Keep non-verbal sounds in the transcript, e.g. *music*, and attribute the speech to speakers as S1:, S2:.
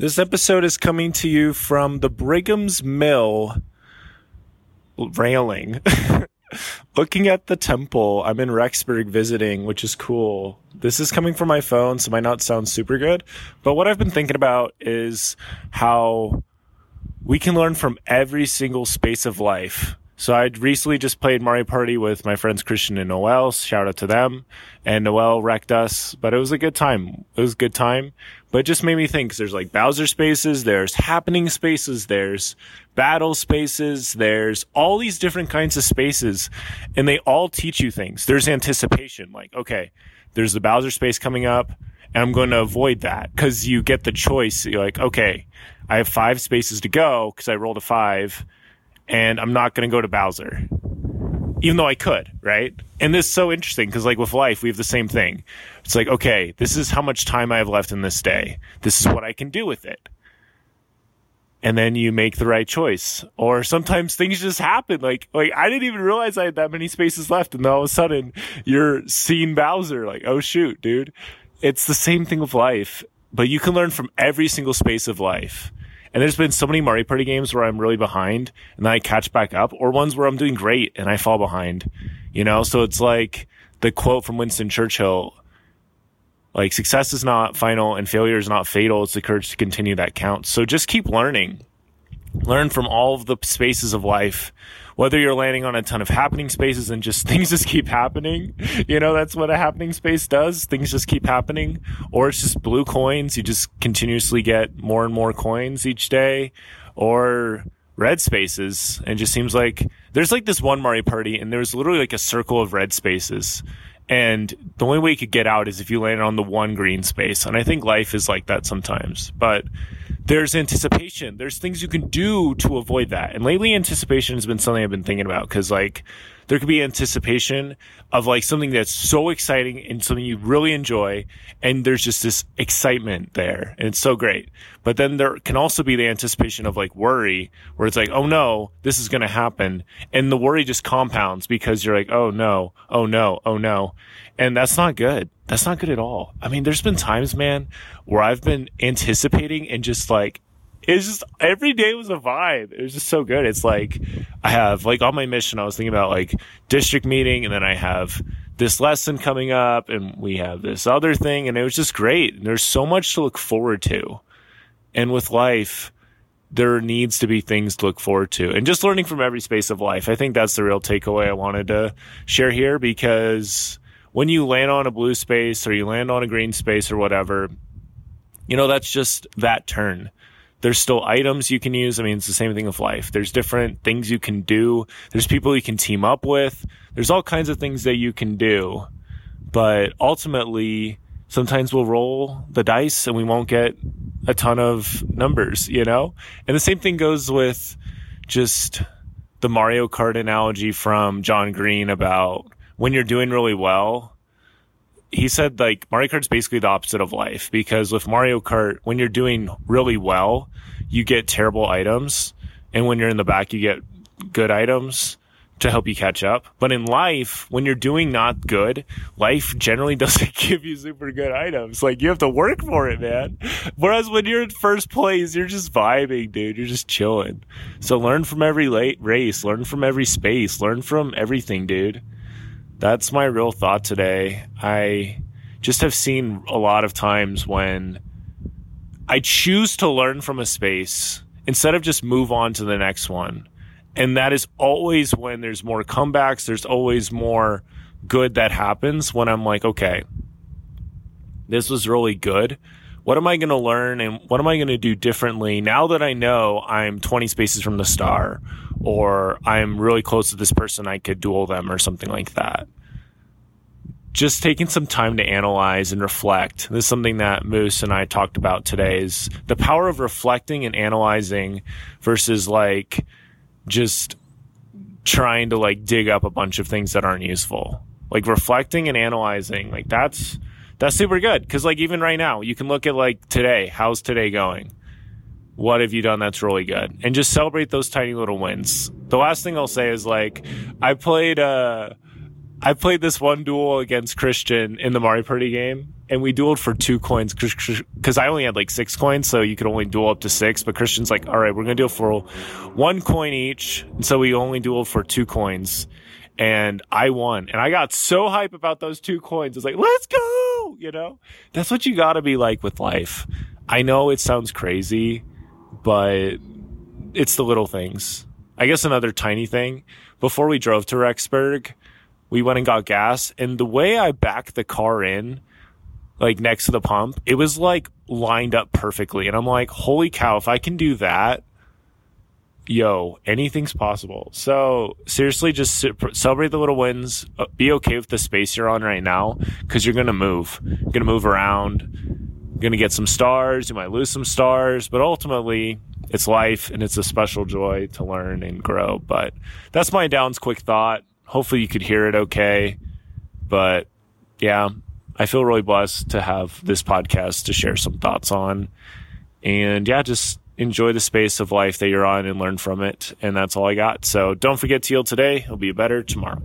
S1: This episode is coming to you from the Brigham's Mill railing. *laughs* Looking at the temple, I'm in Rexburg visiting, which is cool. This is coming from my phone, so it might not sound super good. But what I've been thinking about is how we can learn from every single space of life. So I recently just played Mario Party with my friends Christian and Noel. Shout out to them. And Noel wrecked us, but it was a good time. It was a good time. But it just made me think there's like Bowser spaces, there's happening spaces, there's battle spaces, there's all these different kinds of spaces, and they all teach you things. There's anticipation, like, okay, there's the Bowser space coming up, and I'm going to avoid that because you get the choice. You're like, okay, I have five spaces to go because I rolled a five and I'm not going to go to Bowser. Even though I could, right? And this is so interesting because, like with life, we have the same thing. It's like, okay, this is how much time I have left in this day. This is what I can do with it. And then you make the right choice. Or sometimes things just happen. Like, like I didn't even realize I had that many spaces left. And then all of a sudden you're seeing Bowser. Like, oh shoot, dude. It's the same thing with life, but you can learn from every single space of life. And there's been so many Mario Party games where I'm really behind and then I catch back up, or ones where I'm doing great and I fall behind. You know, so it's like the quote from Winston Churchill like success is not final and failure is not fatal. It's the courage to continue that counts. So just keep learning. Learn from all of the spaces of life. Whether you're landing on a ton of happening spaces and just *laughs* things just keep happening. You know, that's what a happening space does. Things just keep happening. Or it's just blue coins. You just continuously get more and more coins each day. Or red spaces. And just seems like there's like this one Mario Party and there's literally like a circle of red spaces. And the only way you could get out is if you land on the one green space. And I think life is like that sometimes. But there's anticipation. There's things you can do to avoid that. And lately, anticipation has been something I've been thinking about because, like, there could be anticipation of like something that's so exciting and something you really enjoy. And there's just this excitement there and it's so great. But then there can also be the anticipation of like worry where it's like, oh no, this is going to happen. And the worry just compounds because you're like, oh no, oh no, oh no. And that's not good. That's not good at all. I mean, there's been times, man, where I've been anticipating and just like it's just every day was a vibe. It was just so good. It's like I have like on my mission, I was thinking about like district meeting, and then I have this lesson coming up, and we have this other thing, and it was just great. And there's so much to look forward to, and with life. There needs to be things to look forward to and just learning from every space of life. I think that's the real takeaway I wanted to share here because when you land on a blue space or you land on a green space or whatever, you know, that's just that turn there's still items you can use. I mean, it's the same thing with life. There's different things you can do. There's people you can team up with. There's all kinds of things that you can do. But ultimately, sometimes we'll roll the dice and we won't get a ton of numbers, you know? And the same thing goes with just the Mario Kart analogy from John Green about when you're doing really well, he said like Mario Kart's basically the opposite of life because with Mario Kart, when you're doing really well, you get terrible items, and when you're in the back, you get good items to help you catch up. But in life, when you're doing not good, life generally *laughs* doesn't give you super good items. Like you have to work for it, man. Whereas when you're in first place, you're just vibing, dude. You're just chilling. So learn from every late race, learn from every space, learn from everything, dude that's my real thought today. I just have seen a lot of times when I choose to learn from a space instead of just move on to the next one. And that is always when there's more comebacks, there's always more good that happens when I'm like, okay, this was really good. What am I going to learn and what am I going to do differently now that I know I'm 20 spaces from the star? or I'm really close to this person, I could duel them or something like that. Just taking some time to analyze and reflect. This is something that Moose and I talked about today is the power of reflecting and analyzing versus like just trying to like dig up a bunch of things that aren't useful. Like reflecting and analyzing, like that's that's super good because like even right now, you can look at like today, how's today going? what have you done that's really good and just celebrate those tiny little wins the last thing i'll say is like i played uh I played this one duel against Christian in the Mario Party game, and we dueled for two coins because I only had like six coins, so you could only duel up to six. But Christian's like, all right, we're gonna duel for one coin each, and so we only dueled for two coins, and I won, and I got so hype about those two coins. I was like, let's go, you know. That's what you got to be like with life. I know it sounds crazy, but it's the little things. I guess another tiny thing. Before we drove to Rexburg, we went and got gas, and the way I backed the car in, like next to the pump, it was like lined up perfectly. And I'm like, holy cow, if I can do that, yo, anything's possible. So seriously, just celebrate the little wins. Uh, be okay with the space you're on right now because you're going to move. You're going to move around. You're going to get some stars. You might lose some stars, but ultimately, it's life and it's a special joy to learn and grow. But that's my downs quick thought. Hopefully you could hear it okay. But yeah, I feel really blessed to have this podcast to share some thoughts on. And yeah, just enjoy the space of life that you're on and learn from it. And that's all I got. So don't forget to yield today. It'll be better tomorrow.